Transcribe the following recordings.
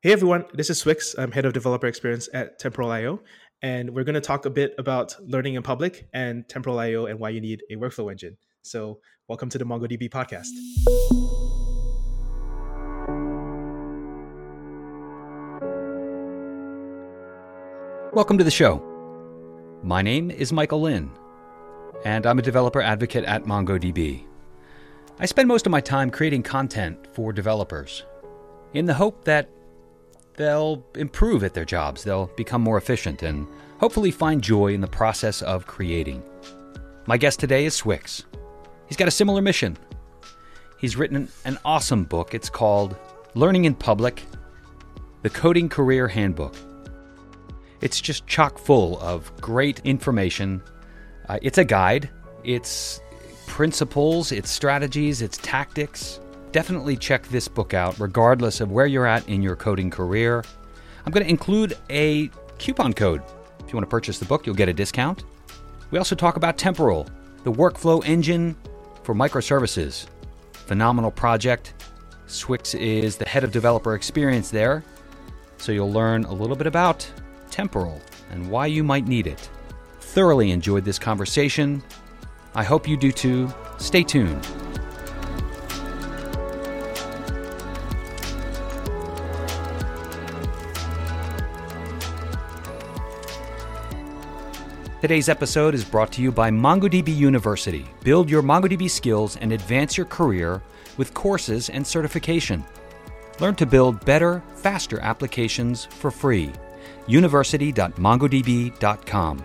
Hey everyone, this is Swyx. I'm head of developer experience at Temporal.io, and we're going to talk a bit about learning in public and Temporal.io and why you need a workflow engine. So, welcome to the MongoDB podcast. Welcome to the show. My name is Michael Lynn, and I'm a developer advocate at MongoDB. I spend most of my time creating content for developers in the hope that they'll improve at their jobs, they'll become more efficient, and hopefully find joy in the process of creating. My guest today is Swyx. He's got a similar mission. He's written an awesome book. It's called Learning in Public The Coding Career Handbook. It's just chock full of great information. Uh, it's a guide, it's principles, it's strategies, it's tactics definitely check this book out, regardless of where you're at in your coding career. I'm going to include a coupon code. If you want to purchase the book, you'll get a discount. We also talk about Temporal, the workflow engine for microservices. Phenomenal project. Swyx is the head of developer experience there, so you'll learn a little bit about Temporal and why you might need it. Thoroughly enjoyed this conversation. I hope you do too. Stay tuned. Today's episode is brought to you by MongoDB University. Build your MongoDB skills and advance your career with courses and certification. Learn to build better, faster applications for free. University.mongodb.com.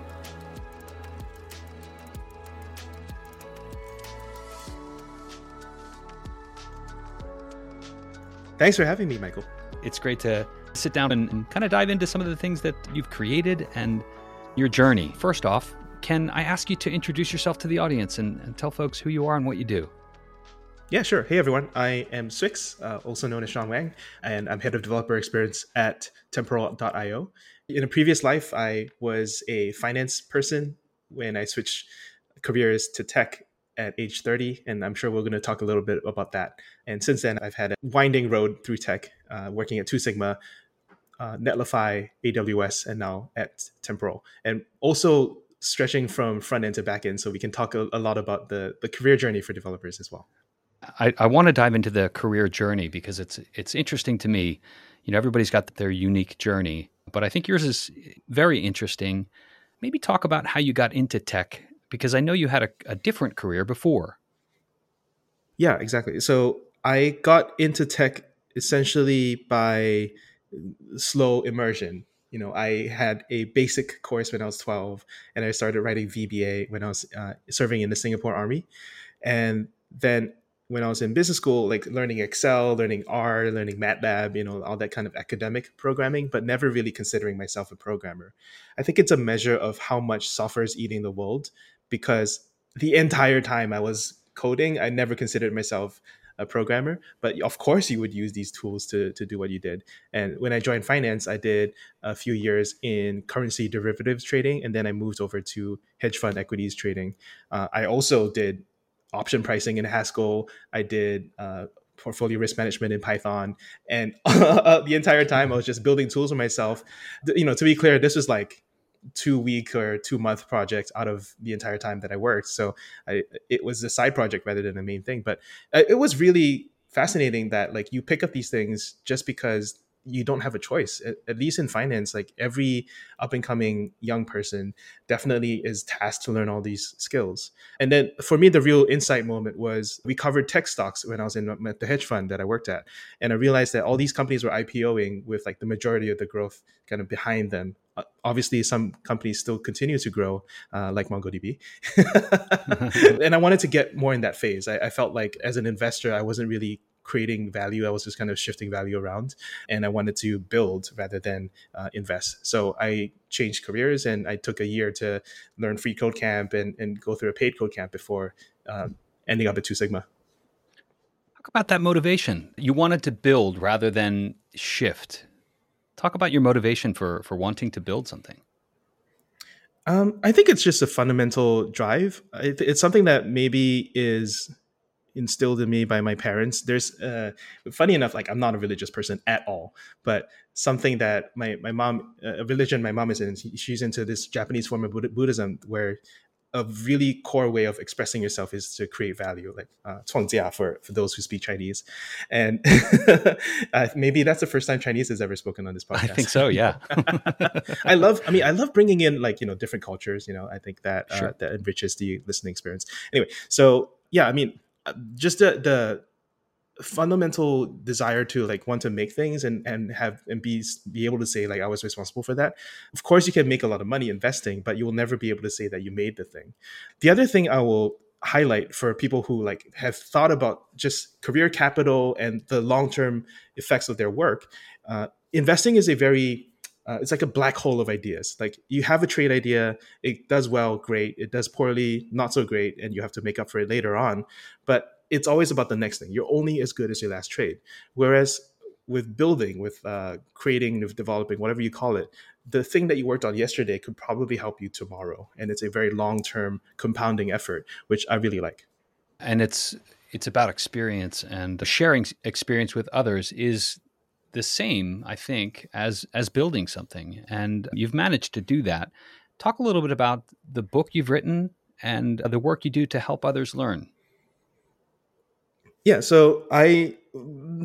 Thanks for having me, Michael. It's great to sit down and, and kind of dive into some of the things that you've created and your journey. First off, can I ask you to introduce yourself to the audience and, and tell folks who you are and what you do? Yeah, sure. Hey, everyone. I am Swyx, uh, also known as Sean Wang, and I'm head of developer experience at Temporal.io. In a previous life, I was a finance person when I switched careers to tech at age 30, and I'm sure we're going to talk a little bit about that. And since then, I've had a winding road through tech, uh, working at Two Sigma, uh, Netlify, AWS, and now at Temporal, and also stretching from front end to back end. So we can talk a, a lot about the the career journey for developers as well. I, I want to dive into the career journey because it's it's interesting to me. You know, everybody's got their unique journey, but I think yours is very interesting. Maybe talk about how you got into tech because I know you had a, a different career before. Yeah, exactly. So I got into tech essentially by slow immersion. You know, I had a basic course when I was 12, and I started writing VBA when I was uh, serving in the Singapore Army. And then when I was in business school, like learning Excel, learning R, learning MATLAB, you know, all that kind of academic programming, but never really considering myself a programmer. I think it's a measure of how much software is eating the world because the entire time I was coding, I never considered myself a programmer, but of course you would use these tools to, to do what you did. And when I joined finance, I did a few years in currency derivatives trading, and then I moved over to hedge fund equities trading. Uh, I also did option pricing in Haskell. I did uh, portfolio risk management in Python, and the entire time I was just building tools for myself. You know, to be clear, this was like two week or two month project out of the entire time that I worked. So I, it was a side project rather than a main thing. But uh, it was really fascinating that like you pick up these things just because you don't have a choice at, at, least in finance like every up and coming young person definitely is tasked to learn all these skills and then for me the real insight moment was we covered tech stocks when i was in the hedge fund that i worked at and i realized that all these companies were ipoing with like the majority of the growth kind of behind them obviously some companies still continue to grow uh, like mongodb and i wanted to get more in that phase I, I felt like as an investor i wasn't really creating value. I was just kind of shifting value around, and I wanted to build rather than uh, invest. So I changed careers, and I took a year to learn free code camp and, and go through a paid code camp before um, ending up at Two Sigma. Talk about that motivation. You wanted to build rather than shift. Talk about your motivation for for wanting to build something. Um, I think it's just a fundamental drive. It's something that maybe is instilled in me by my parents. There's uh, funny enough, like I'm not a religious person at all, but something that my my mom, uh, a religion my mom is in, she's into this Japanese form of Buddhism where a really core way of expressing yourself is to create value, like uh, for for those who speak Chinese, and uh, maybe that's the first time Chinese has ever spoken on this podcast. I think so. Yeah, I love. I mean, I love bringing in like you know different cultures. You know, I think that uh, Sure. that enriches the listening experience. Anyway, so yeah, I mean, uh, just the the fundamental desire to like want to make things and and have and be be able to say like I was responsible for that. Of course, you can make a lot of money investing, but you will never be able to say that you made the thing. The other thing I will highlight for people who like have thought about just career capital and the long term effects of their work, uh, investing is a very uh, it's like a black hole of ideas. Like you have a trade idea, it does well, great. It does poorly, not so great, and you have to make up for it later on. But it's always about the next thing. You're only as good as your last trade. Whereas with building, with uh, creating, with developing, whatever you call it, the thing that you worked on yesterday could probably help you tomorrow, and it's a very long-term compounding effort, which I really like. and it's it's about experience and sharing experience with others is the same, I think, as as building something. And you've managed to do that. Talk a little bit about the book you've written and the work you do to help others learn. Yeah, so I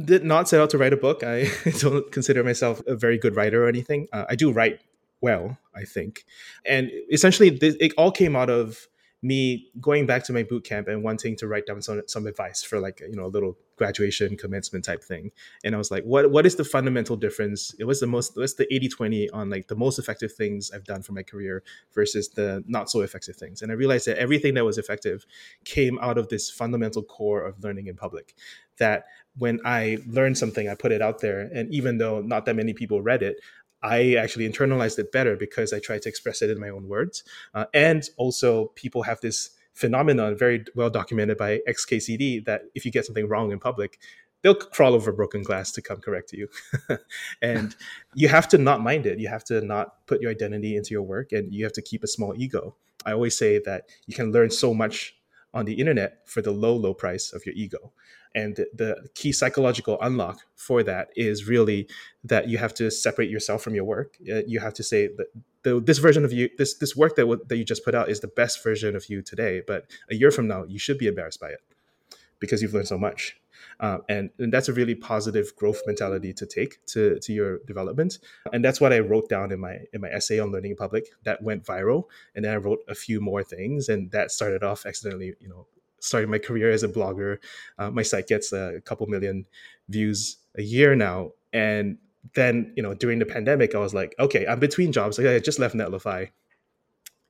did not set out to write a book. I don't consider myself a very good writer or anything. Uh, I do write well, I think. And essentially, this, it all came out of me going back to my boot camp and wanting to write down some, some advice for like you know a little graduation commencement type thing. And i was like what what is the fundamental difference? It was the most what's the 80-20 on like the most effective things i've done for my career versus the not so effective things. And i realized that everything that was effective came out of this fundamental core of learning in public. That when i learned something i put it out there. And even though not that many people read it I actually internalized it better because I tried to express it in my own words. Uh, and also, people have this phenomenon, very well documented by XKCD, that if you get something wrong in public, they'll crawl over broken glass to come correct to you. and you have to not mind it. You have to not put your identity into your work and you have to keep a small ego. I always say that you can learn so much on the internet for the low, low price of your ego. And the, key psychological unlock for that is really that you have to separate yourself from your work. Uh, You have to say that the, this version of you, this this work that w- that you just put out is the best version of you today. But a year from now, you should be embarrassed by it because you've learned so much. Uh, and, and that's a really positive growth mentality to take to, to your development. And that's what I wrote down in my in my essay on learning in public that went viral. And then I wrote a few more things, and that started off accidentally, you know, starting my career as a blogger. Uh, my site gets a couple million views a year now, and then you know during the pandemic, I was like, okay, I'm between jobs. Like, I just left Netlify,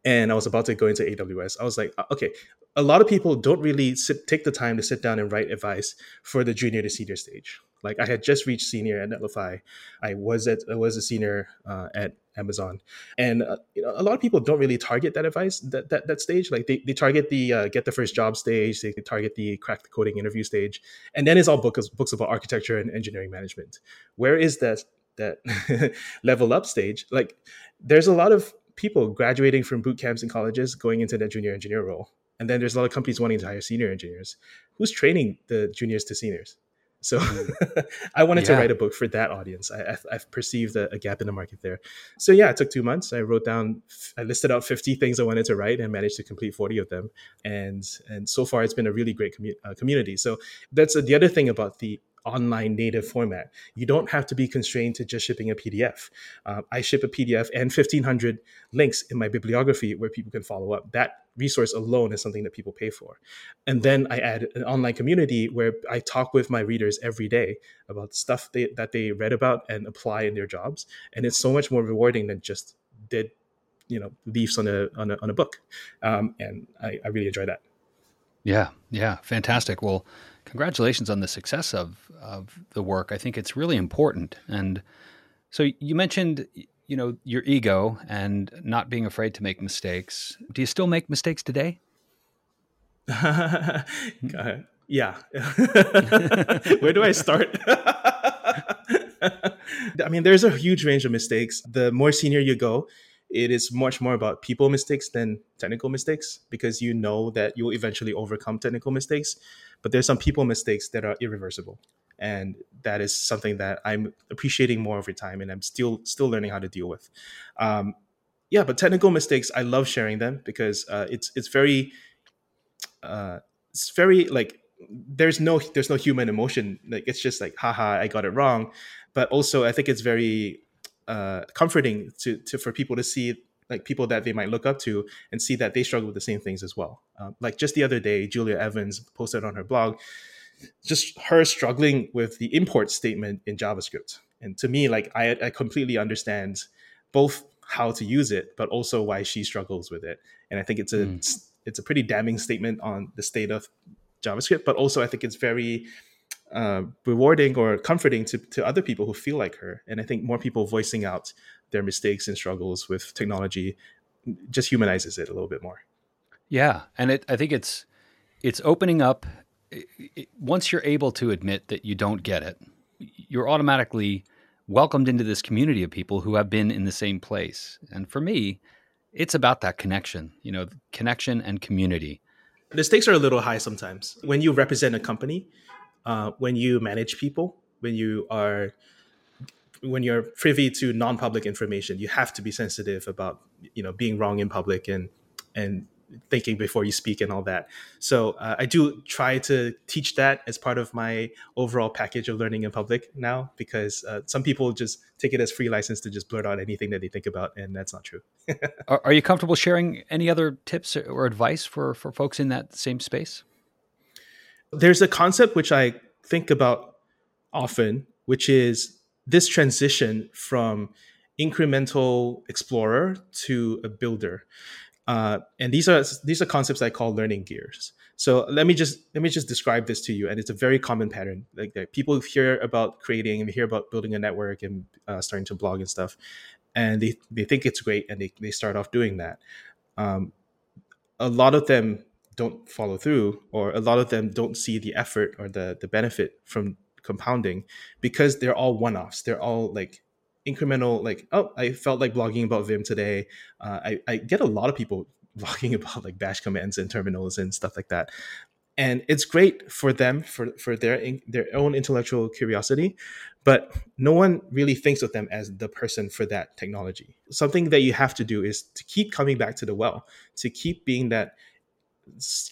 and I was about to go into AWS. I was like, uh, okay, a lot of people don't really sit, take the time to sit down and write advice for the junior to senior stage. Like I had just reached senior at Netlify. I was at I was a senior uh, at Amazon, and uh, you know a lot of people don't really target that advice that that, that stage. Like they, they target the uh, get the first job stage, they target the crack the coding interview stage, and then it's all books books about architecture and engineering management. Where is that that level up stage? Like there's a lot of people graduating from boot camps and colleges going into that junior engineer role, and then there's a lot of companies wanting to hire senior engineers. Who's training the juniors to seniors? So I wanted to write a book for that audience. I, I've, I've perceived a, a gap in the market there. So yeah, it took two months. I wrote down, I listed out 50 things I wanted to write and managed to complete 40 of them. And and so far, it's been a really great commu- uh, community. So that's uh, the other thing about the online native format. You don't have to be constrained to just shipping a PDF. Uh, I ship a PDF and 1,500 links in my bibliography where people can follow up. That resource alone is something that people pay for. And then I add an online community where I talk with my readers every day about stuff they, that they read about and apply in their jobs. And it's so much more rewarding than just did, you know, leaves on a on a, on a book. Um, and I, I really enjoy that. Yeah, yeah, fantastic. Well, congratulations on the success of of the work. I think it's really important. And so you mentioned, you know, your ego and not being afraid to make mistakes. Do you still make mistakes today? Yeah. Where do I start? I mean, there's a huge range of mistakes. The more senior you go, it is much more about people mistakes than technical mistakes because you know that you'll eventually overcome technical mistakes. But there's some people mistakes that are irreversible. And that is something that I'm appreciating more over time and I'm still still learning how to deal with. Um, yeah, but technical mistakes, I love sharing them because uh, it's it's very uh, it's very like there's no there's no human emotion like it's just like haha I got it wrong, but also I think it's very uh, comforting to to for people to see like people that they might look up to and see that they struggle with the same things as well. Um, like just the other day, Julia Evans posted on her blog just her struggling with the import statement in JavaScript. And to me, like I, I completely understand both how to use it, but also why she struggles with it. And I think it's a mm. it's, a pretty damning statement on the state of JavaScript, but also I think it's very uh, rewarding or comforting to, to other people who feel like her. And I think more people voicing out their mistakes and struggles with technology just humanizes it a little bit more. Yeah, and it, I think it's it's opening up. It, once you're able to admit that you don't get it, you're automatically welcomed into this community of people who have been in the same place. And for me, it's about that connection, you know, connection and community. The stakes are a little high sometimes. When you represent a company, uh, when you manage people, when you are when you're privy to non-public information, you have to be sensitive about you know being wrong in public and and thinking before you speak and all that. So uh, I do try to teach that as part of my overall package of learning in public now, because uh, some people just take it as free license to just blurt out anything that they think about, and that's not true. are, are, you comfortable sharing any other tips or advice for for folks in that same space? There's a concept which I think about often, which is this transition from incremental explorer to a builder. Uh, and these are these are concepts I call learning gears. So let me just let me just describe this to you, and it's a very common pattern. Like, like people hear about creating and hear about building a network and uh, starting to blog and stuff, and they they think it's great, and they they start off doing that. Um, a lot of them don't follow through or a lot of them don't see the effort or the the benefit from compounding because they're all one-offs. They're all like incremental like oh i felt like blogging about vim today. Uh, I, I get a lot of people blogging about like bash commands and terminals and stuff like that. And it's great for them for for their their own intellectual curiosity but no one really thinks of them as the person for that technology. Something that you have to do is to keep coming back to the well to keep being that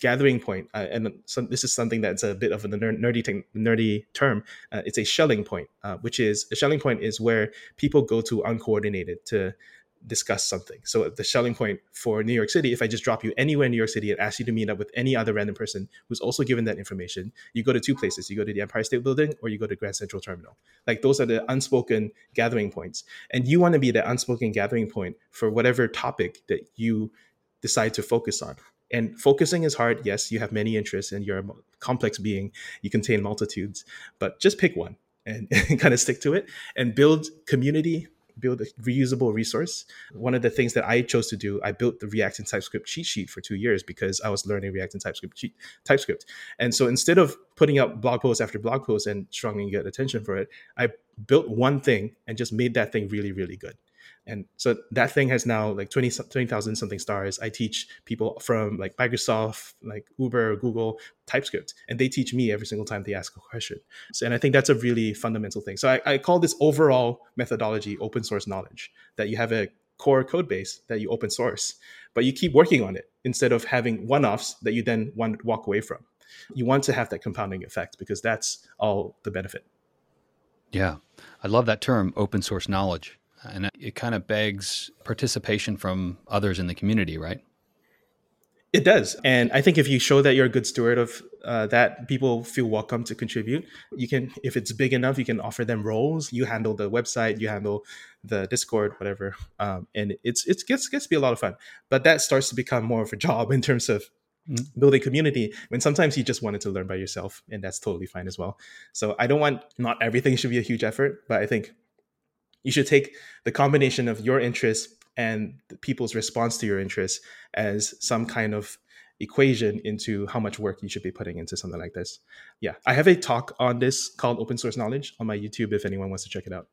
gathering point, uh, and some, this is something that's a bit of a nerdy nerdy term. Uh, it's a Schelling point, uh, which is a Schelling point is where people go to uncoordinated to discuss something. So the Schelling point for New York City, if I just drop you anywhere in New York City and ask you to meet up with any other random person who's also given that information, you go to two places. You go to the Empire State Building or you go to Grand Central Terminal. Like those are the unspoken gathering points. And you want to be the unspoken gathering point for whatever topic that you decide to focus on. And focusing is hard. Yes, you have many interests and you're a complex being. You contain multitudes, but just pick one and, kind of stick to it and build community, build a reusable resource. One of the things that I chose to do, I built the React and TypeScript cheat sheet for two years because I was learning React and TypeScript cheat, TypeScript. And so instead of putting up blog post after blog post and struggling to get attention for it, I built one thing and just made that thing really, really good and so that thing has now like 20 20,000 something stars. I teach people from like Microsoft, like Uber, Google, TypeScript, and they teach me every single time they ask a question. So, and I think that's a really fundamental thing. So I, I call this overall methodology open source knowledge that you have a core code base that you open source, but you keep working on it instead of having one offs that you then want walk away from. You want to have that compounding effect because that's all the benefit. Yeah. I love that term, open source knowledge and it kind of begs participation from others in the community, right? It does. And I think if you show that you're a good steward of uh, that, people feel welcome to contribute. You can, if it's big enough, you can offer them roles. You handle the website, you handle the Discord, whatever. Um, and it's, it's gets, gets to be a lot of fun. But that starts to become more of a job in terms of mm-hmm. building community when sometimes you just wanted to learn by yourself and that's totally fine as well. So I don't want, not everything should be a huge effort, but I think you should take the combination of your interests and people's response to your interests as some kind of equation into how much work you should be putting into something like this. Yeah, I have a talk on this called Open Source Knowledge on my YouTube if anyone wants to check it out.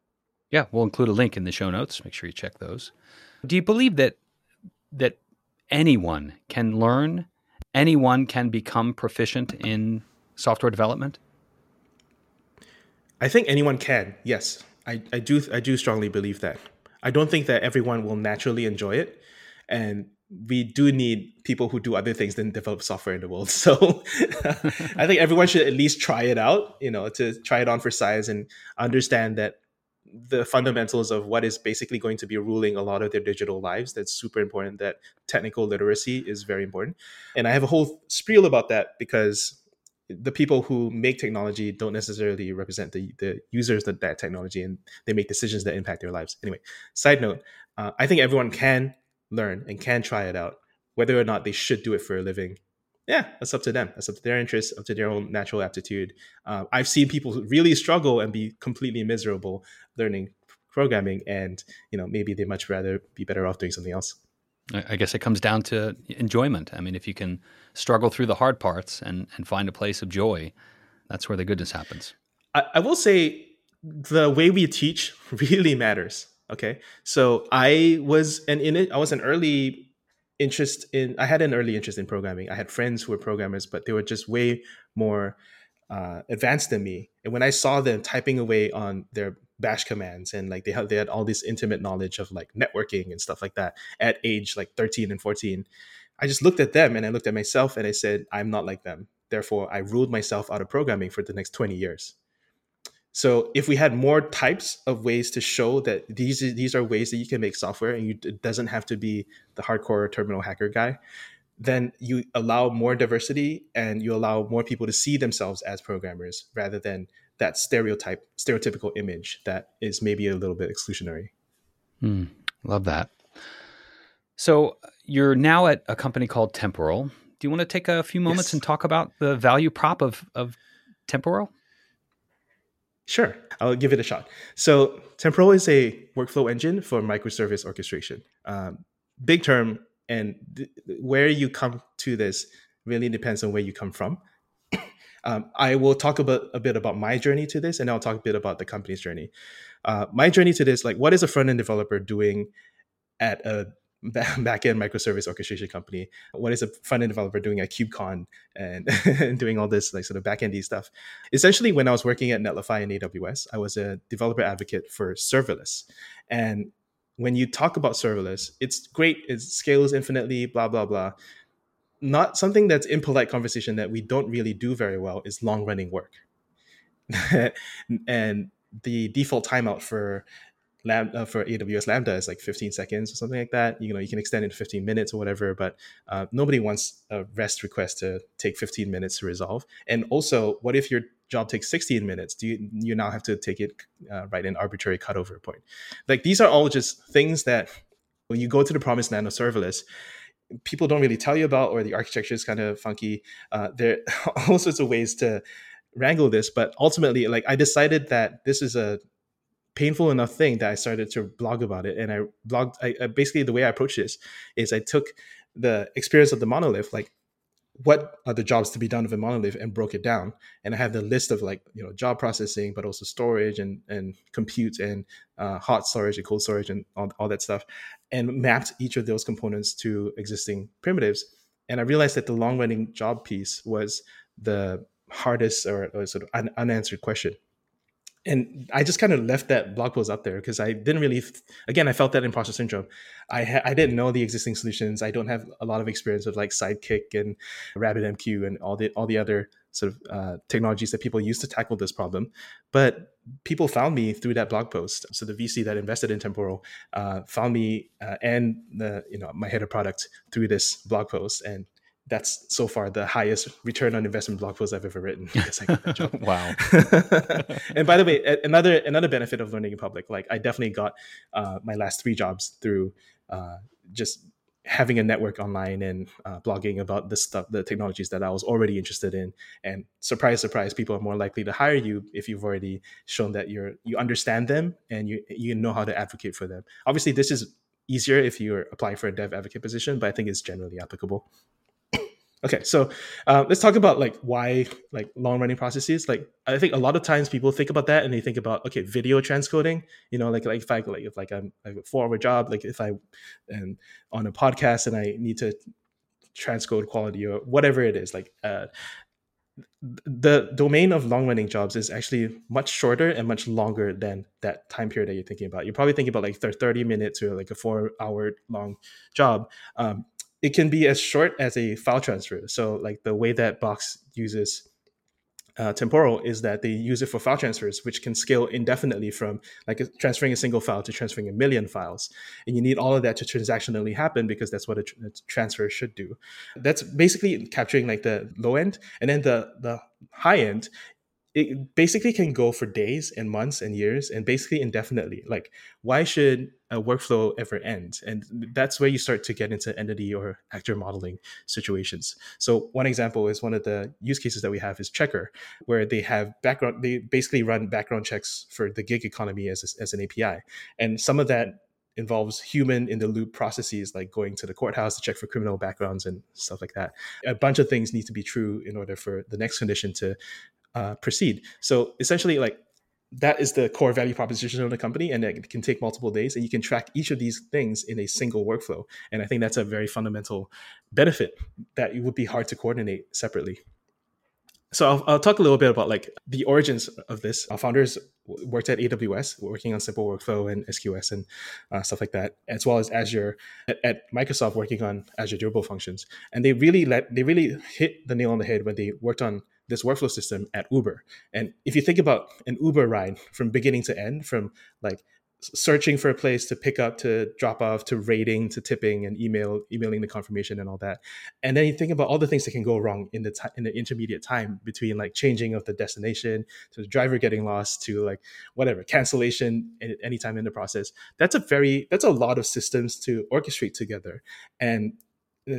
Yeah, we'll include a link in the show notes. Make sure you check those. Do you believe that that anyone can learn, anyone can become proficient in software development? I think anyone can. Yes, I, I do. I do strongly believe that. I don't think that everyone will naturally enjoy it, and we do need people who do other things than develop software in the world. So I think everyone should at least try it out, you know, to try it on for size and understand that the fundamentals of what is basically going to be ruling a lot of their digital lives. That's super important. That technical literacy is very important. And I have a whole spiel about that because the people who make technology don't necessarily represent the, the users of that technology and they make decisions that impact their lives. Anyway, side note, uh, I think everyone can learn and can try it out. Whether or not they should do it for a living, yeah, that's up to them. That's up to their interests, up to their own natural aptitude. Uh, I've seen people really struggle and be completely miserable learning programming, and you know maybe they much rather be better off doing something else. I guess it comes down to enjoyment. I mean, if you can struggle through the hard parts and, and find a place of joy, that's where the goodness happens. I, I will say the way we teach really matters. Okay. So I was an in it, I was an early interest in I had an early interest in programming. I had friends who were programmers, but they were just way more uh, advanced than me. And when I saw them typing away on their bash commands and like they had they had all this intimate knowledge of like networking and stuff like that at age like 13 and 14, I just looked at them and I looked at myself and I said, I'm not like them. Therefore, I ruled myself out of programming for the next 20 years. So if we had more types of ways to show that these these are ways that you can make software and you, it doesn't have to be the hardcore terminal hacker guy, then you allow more diversity and you allow more people to see themselves as programmers rather than that stereotype stereotypical image that is maybe a little bit exclusionary. Mm, love that. So you're now at a company called Temporal. Do you want to take a few moments yes. and talk about the value prop of of Temporal? Sure, I'll give it a shot. So Temporal is a workflow engine for microservice orchestration. Um, big term, and th- where you come to this really depends on where you come from. um, I will talk about a bit about my journey to this, and I'll talk a bit about the company's journey. Uh, my journey to this, like, what is a front end developer doing at a back-end microservice orchestration company. What is a front-end developer doing at KubeCon and, and doing all this like sort of back-endy stuff? Essentially, when I was working at Netlify and AWS, I was a developer advocate for serverless. And when you talk about serverless, it's great, it scales infinitely, blah, blah, blah. Not something that's impolite conversation that we don't really do very well is long-running work. and the default timeout for Lambda uh, for AWS Lambda is like 15 seconds or something like that. You know, you can extend it to 15 minutes or whatever, but uh, nobody wants a REST request to take 15 minutes to resolve. And also, what if your job takes 16 minutes? Do you you now have to take it uh, right an arbitrary cutover point? Like these are all just things that when you go to the promised land of serverless, people don't really tell you about, or the architecture is kind of funky. Uh, there are all sorts of ways to wrangle this, but ultimately, like I decided that this is a painful enough thing that I started to blog about it. And I blogged, I, I basically the way I approached this is I took the experience of the monolith, like what are the jobs to be done of a monolith and broke it down. And I have the list of like, you know, job processing, but also storage and, and compute and uh, hot storage and cold storage and all, all that stuff and mapped each of those components to existing primitives. And I realized that the long running job piece was the hardest or, or sort of un- unanswered question and I just kind of left that blog post up there because I didn't really, again, I felt that imposter syndrome. I ha- I didn't know the existing solutions. I don't have a lot of experience with like Sidekiq and RabbitMQ and all the all the other sort of uh, technologies that people use to tackle this problem. But people found me through that blog post. So the VC that invested in Temporal uh, found me uh, and the you know my head of product through this blog post, and that's so far the highest return on investment blog post I've ever written because I got that job. wow. and by the way, another another benefit of learning in public, like I definitely got uh, my last three jobs through uh, just having a network online and uh, blogging about the stuff, the technologies that I was already interested in. And surprise, surprise, people are more likely to hire you if you've already shown that you're you understand them and you you know how to advocate for them. Obviously, this is easier if you're applying for a dev advocate position, but I think it's generally applicable. Okay, so uh, let's talk about like why like long running processes. Like I think a lot of times people think about that and they think about okay video transcoding. You know, like like if I like if like I'm like a four hour job, like if I am on a podcast and I need to transcode quality or whatever it is, like uh, the domain of long running jobs is actually much shorter and much longer than that time period that you're thinking about. You're probably thinking about like 30 minutes or like a four hour long job. Um, it can be as short as a file transfer. So like the way that Box uses uh, temporal is that they use it for file transfers, which can scale indefinitely from like transferring a single file to transferring a million files. And you need all of that to transactionally happen because that's what a, tr- a transfer should do. That's basically capturing like the low end, and then the the high end it basically can go for days and months and years and basically indefinitely. Like, why should a workflow ever end? And that's where you start to get into entity or actor modeling situations. So, one example is one of the use cases that we have is Checkr, where they have background, they basically run background checks for the gig economy as, as an API. And some of that involves human in the loop processes like going to the courthouse to check for criminal backgrounds and stuff like that. A bunch of things need to be true in order for the next condition to uh, proceed. So essentially, like that is the core value proposition of the company, and it can take multiple days, and you can track each of these things in a single workflow. And I think that's a very fundamental benefit that it would be hard to coordinate separately. So I'll, I'll, talk a little bit about like the origins of this. Our founders worked at AWS, working on simple workflow and SQS and uh, stuff like that, as well as Azure at, at, Microsoft, working on Azure Durable Functions. And they really let they really hit the nail on the head when they worked on this workflow system at Uber. And if you think about an Uber ride from beginning to end, from like searching for a place to pick up to drop off to rating to tipping and email emailing the confirmation and all that and then you think about all the things that can go wrong in the t- in the intermediate time between like changing of the destination to the driver getting lost to like whatever cancellation at any time in the process that's a very that's a lot of systems to orchestrate together and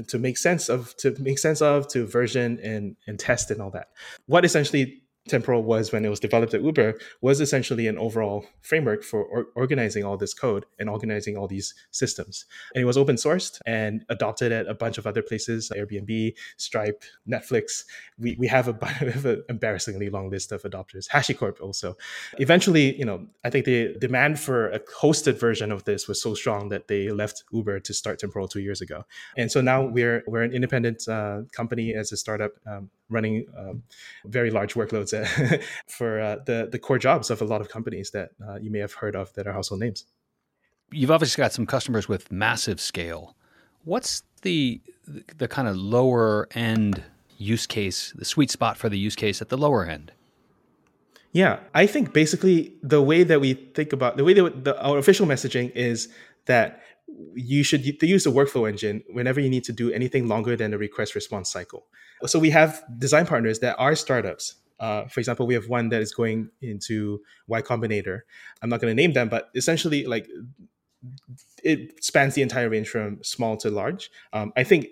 to make sense of to make sense of to version and and test and all that. What essentially Temporal was when it was developed at Uber was essentially an overall framework for or- organizing all this code and organizing all these systems. And it was open sourced and adopted at a bunch of other places, Airbnb, Stripe, Netflix. We, we have a bunch of an embarrassingly long list of adopters. HashiCorp also. Eventually, you know, I think the demand for a hosted version of this was so strong that they left Uber to start Temporal two years ago. And so now we're we're an independent uh, company as a startup um, running um, very large workloads for uh, the the core jobs of a lot of companies that uh, you may have heard of that are household names. You've obviously got some customers with massive scale. What's the the kind of lower end use case, the sweet spot for the use case at the lower end? Yeah, I think basically the way that we think about the way that the, our official messaging is that you should use the workflow engine whenever you need to do anything longer than a request response cycle. So we have design partners that are startups. Uh, for example, we have one that is going into Y Combinator. I'm not going to name them, but essentially, like it spans the entire range from small to large. Um, I think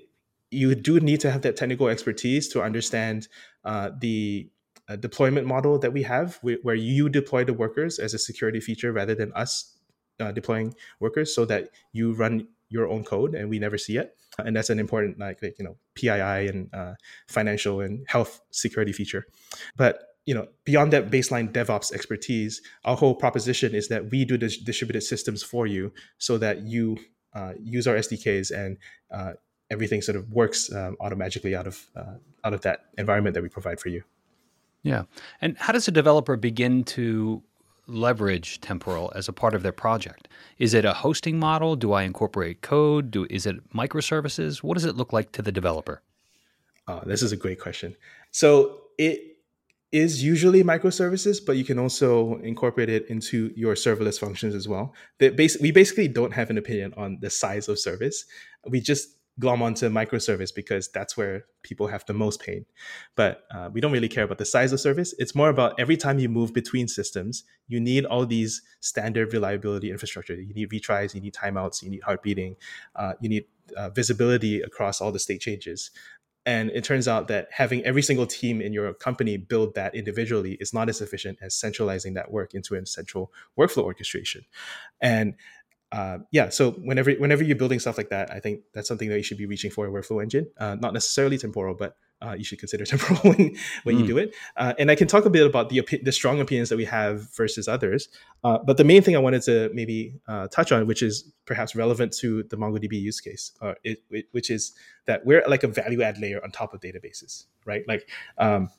you do need to have that technical expertise to understand uh, the uh, deployment model that we have, where you deploy the workers as a security feature rather than us uh, deploying workers so that you run your own code and we never see it and that's an important like, like you know pii and uh, financial and health security feature. But you know beyond that baseline devops expertise our whole proposition is that we do the distributed systems for you so that you uh, use our sdks and uh, everything sort of works um, automatically out of uh, out of that environment that we provide for you. Yeah. And how does a developer begin to leverage temporal as a part of their project? Is it a hosting model? Do I incorporate code? Do is it microservices? What does it look like to the developer? Oh, this is a great question. So it is usually microservices, but you can also incorporate it into your serverless functions as well. That Bas- we basically don't have an opinion on the size of service. We just glom onto microservice because that's where people have the most pain. But uh, we don't really care about the size of service. It's more about every time you move between systems, you need all these standard reliability infrastructure. You need retries, you need timeouts, you need heartbeating, uh, you need uh, visibility across all the state changes. And it turns out that having every single team in your company build that individually is not as efficient as centralizing that work into a central workflow orchestration. And uh, yeah, so whenever whenever you're building stuff like that, I think that's something that you should be reaching for a workflow engine. Uh, not necessarily temporal, but uh, you should consider temporal when, when mm. you do it. Uh, and I can talk a bit about the the strong opinions that we have versus others. Uh, but the main thing I wanted to maybe uh, touch on, which is perhaps relevant to the MongoDB use case, it, it, which is that we're like a value add layer on top of databases, right? Like um,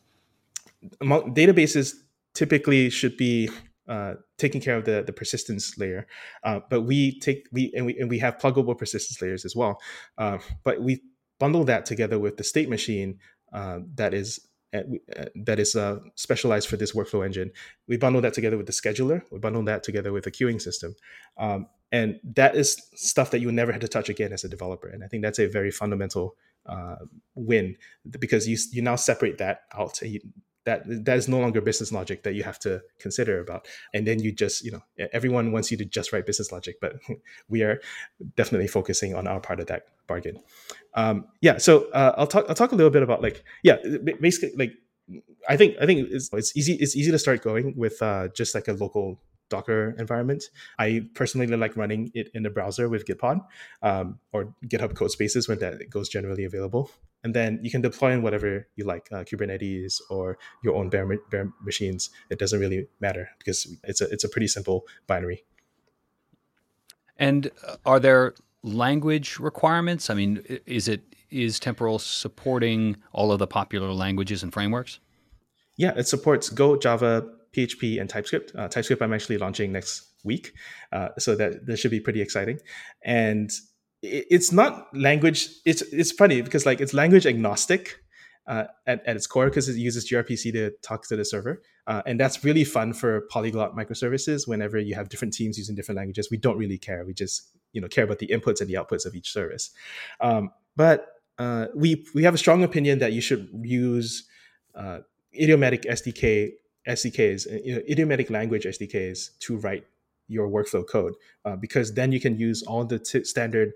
databases typically should be uh, taking care of the the persistence layer, uh, but we take we and we and we have pluggable persistence layers as well. Uh, but we bundle that together with the state machine uh, that is uh, uh, that is specialized for this workflow engine. We bundle that together with the scheduler. We bundle that together with the queuing system, um, and that is stuff that you never had to touch again as a developer. And I think that's a very fundamental win because you you now separate that out. You, that that is no longer business logic that you have to consider about. And then you just you know everyone wants you to just write business logic but we are definitely focusing on our part of that bargain. Um, yeah so uh, i'll talk i'll talk a little bit about like yeah basically like i think i think it's, it's easy it's easy to start going with uh, just like a local Docker environment. I personally like running it in the browser with Gitpod um, or GitHub Codespaces when that goes generally available. And then you can deploy in whatever you like, uh, Kubernetes or your own bare, bare machines. It doesn't really matter because it's a it's a pretty simple binary. And uh, are there language requirements? I mean, is it is Temporal supporting all of the popular languages and frameworks? Yeah, it supports Go, Java, PHP and TypeScript. Uh, TypeScript I'm actually launching next week, uh, so that that should be pretty exciting. And it, it's not language. It's it's funny because like it's language agnostic. Uh, at, at its core, because it uses gRPC to talk to the server, uh, and that's really fun for polyglot microservices. Whenever you have different teams using different languages, we don't really care. We just you know care about the inputs and the outputs of each service. Um, but uh, we we have a strong opinion that you should use uh, idiomatic SDK SDKs, uh, you know, idiomatic language SDKs to write your workflow code, uh, because then you can use all the t- standard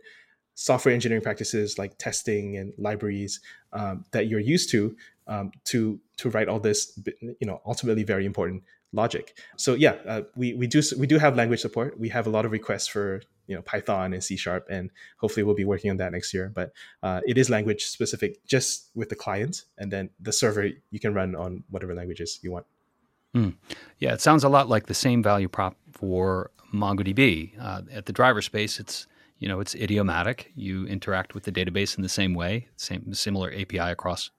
software engineering practices like testing and libraries um, that you're used to um, to to write all this, you know, ultimately very important logic. So yeah, uh, we we do we do have language support. We have a lot of requests for you know Python and C sharp, and hopefully we'll be working on that next year. But uh, it is language specific, just with the client, and then the server you can run on whatever languages you want. Mm. Yeah, it sounds a lot like the same value prop for MongoDB. Uh, at the driver space, it's you know it's idiomatic. You interact with the database in the same way, same similar API across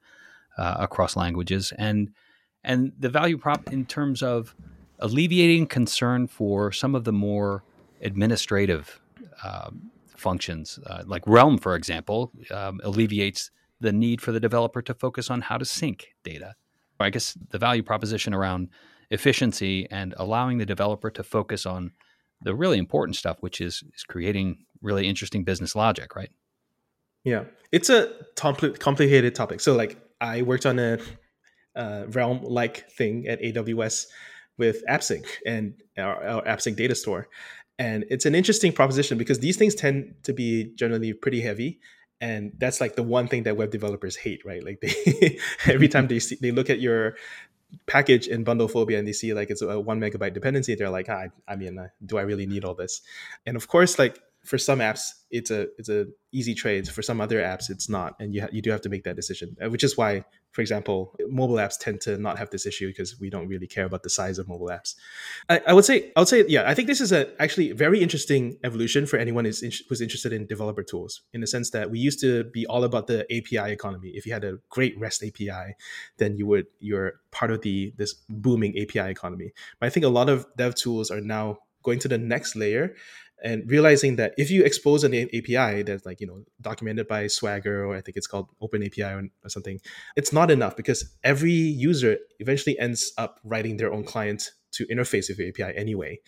uh, across languages, and and the value prop in terms of alleviating concern for some of the more administrative uh, functions, like Realm, for example, um, alleviates the need for the developer to focus on how to sync data I guess the value proposition around efficiency and allowing the developer to focus on the really important stuff, which is, is creating really interesting business logic, right? Yeah, it's a compl- complicated topic. So, like, I worked on a uh, Realm like thing at AWS with AppSync and our, our AppSync data store. And it's an interesting proposition because these things tend to be generally pretty heavy and that's like the one thing that web developers hate right? Like they every time they see they look at your package in Bundlephobia and they see like it's a one megabyte dependency they're like ah, i mean uh, do i really need all this? And of course like for some apps it's a it's a easy trade. For some other apps it's not. And you ha- you do have to make that decision uh, which is why for example mobile apps tend to not have this issue because we don't really care about the size of mobile apps. I, I would say i would say yeah i think this is a actually very interesting evolution for anyone who's, in, who's interested in developer tools in the sense that we used to be all about the api economy. If you had a great rest api then you would you're part of the this booming api economy. But i think a lot of dev tools are now going to the next layer and realizing that if you expose an API that's like you know documented by Swagger or I think it's called Open API or, something, it's not enough because every user eventually ends up writing their own client to interface with your API anyway,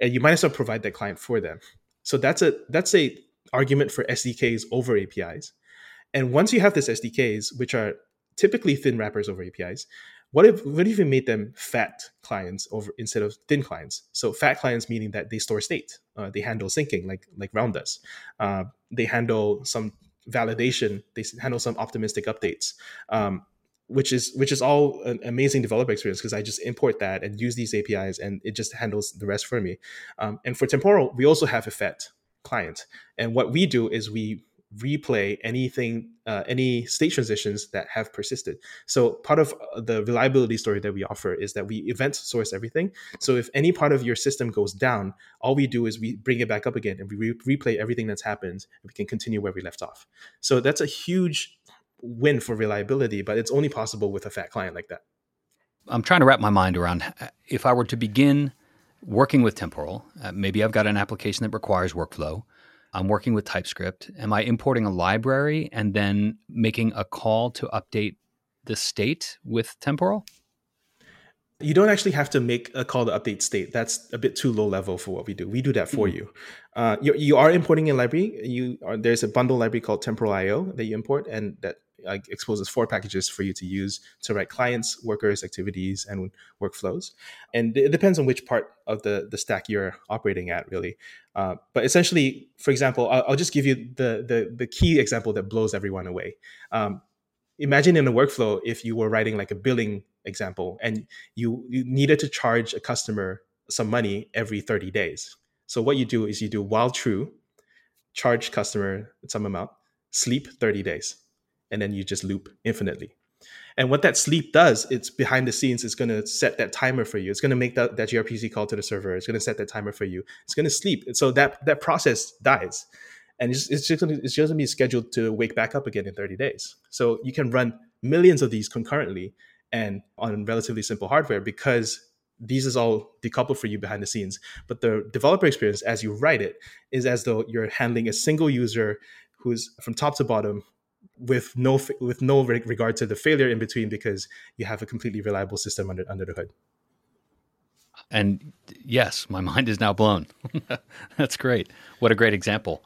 and you might as well provide that client for them. So that's a that's a argument for SDKs over APIs. And once you have this SDKs, which are typically thin wrappers over APIs, what if what if you made them fat clients over instead of thin clients? So fat clients meaning that they store state, uh, they handle syncing like like Realm does, uh, they handle some validation, they handle some optimistic updates. Um, which is which is all an amazing developer experience because I just import that and use these APIs and it just handles the rest for me. Um, and for temporal, we also have Effect, client. And what we do is we replay anything, uh, any state transitions that have persisted. So part of uh, the reliability story that we offer is that we event source everything. So if any part of your system goes down, all we do is we bring it back up again and we re- replay everything that's happened and we can continue where we left off. So that's a huge win for reliability, but it's only possible with a fat client like that. I'm trying to wrap my mind around if I were to begin working with temporal, uh, maybe I've got an application that requires workflow. I'm working with TypeScript. Am I importing a library and then making a call to update the state with temporal? You don't actually have to make a call to update state. That's a bit too low level for what we do. We do that for mm. you. Uh, you. You are importing a library. You are, there's a bundle library called Temporal IO that you import, and that uh, exposes four packages for you to use to write clients, workers, activities, and workflows. And it depends on which part of the, the stack you're operating at, really. Uh, but essentially, for example, I'll, I'll, just give you the, the, the key example that blows everyone away. Um, imagine in a workflow if you were writing like a billing example and you, you needed to charge a customer some money every 30 days. So what you do is you do while true, charge customer some amount, sleep 30 days and then you just loop infinitely. And what that sleep does, it's behind the scenes, it's going to set that timer for you. It's going to make that, that gRPC call to the server. It's going to set that timer for you. It's going to sleep. So that, that process dies. And it's, it's just it's just going to be scheduled to wake back up again in 30 days. So you can run millions of these concurrently and on relatively simple hardware because these is all decoupled for you behind the scenes. But the developer experience as you write it is as though you're handling a single user who's from top to bottom with no with no regard to the failure in between because you have a completely reliable system under under the hood. And yes, my mind is now blown. that's great. What a great example.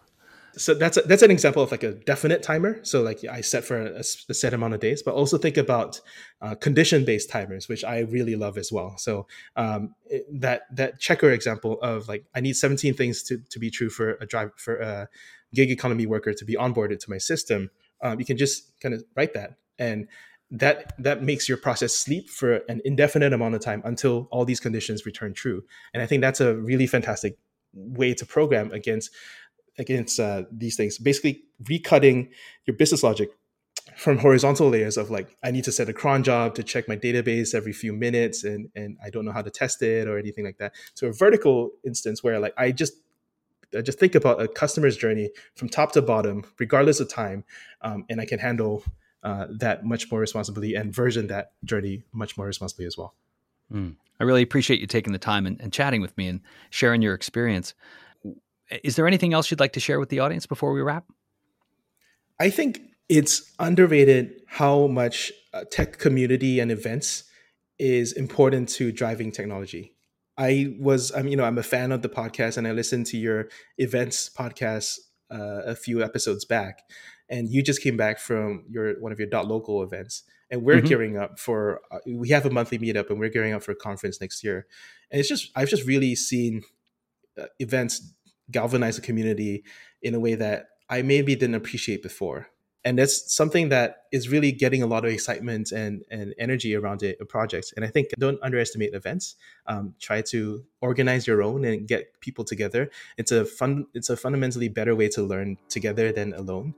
So that's a, that's an example of like a definite timer. So like I set for a, a set amount of days, but also think about uh, condition based timers, which I really love as well. So um, it, that that Checkr example of like I need 17 things to, to be true for a drive for a gig economy worker to be onboarded to my system um, you can just kind of write that. And that that makes your process sleep for an indefinite amount of time until all these conditions return true. And i think that's a really fantastic way to program against against uh, these things. Basically recutting your business logic from horizontal layers of like i need to set a cron job to check my database every few minutes and and i don't know how to test it or anything like that. To a vertical instance where like i just just think about a customer's journey from top to bottom, regardless of time, um, and I can handle uh, that much more responsibly and version that journey much more responsibly as well. Mm. I really appreciate you taking the time and, and chatting with me and sharing your experience. Is there anything else you'd like to share with the audience before we wrap? I think it's underrated how much uh, tech community and events is important to driving technology. I was, I'm, you know, I'm a fan of the podcast, and I listened to your events podcast uh, a few episodes back, and you just came back from your one of your dot local events, and we're mm-hmm. gearing up for. Uh, we have a monthly meetup, and we're gearing up for a conference next year, and it's just I've just really seen uh, events galvanize the community in a way that I maybe didn't appreciate before and that's something that is really getting a lot of excitement and, and energy around it projects. And i think don't underestimate events. Um, try to organize your own and get people together. It's a fun it's a fundamentally better way to learn together than alone.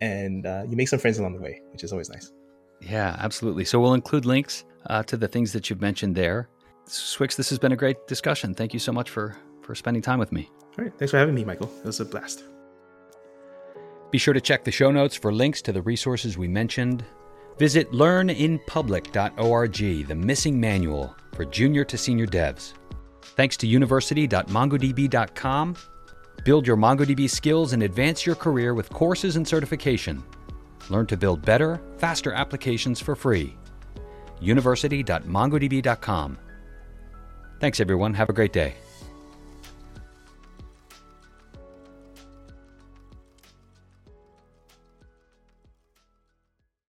And uh, you make some friends along the way which is always nice. Yeah absolutely. So we'll include links uh, to the things that you've mentioned there. Swyx this has been a great discussion. Thank you so much for for spending time with me. All right. Thanks for having me michael. It was a blast be sure to check the show notes for links to the resources we mentioned. Visit learninpublic.org, the missing manual for junior to senior devs. Thanks to university.mongodb.com. Build your MongoDB skills and advance your career with courses and certification. Learn to build better, faster applications for free. University.mongodb.com. Thanks, everyone. Have a great day.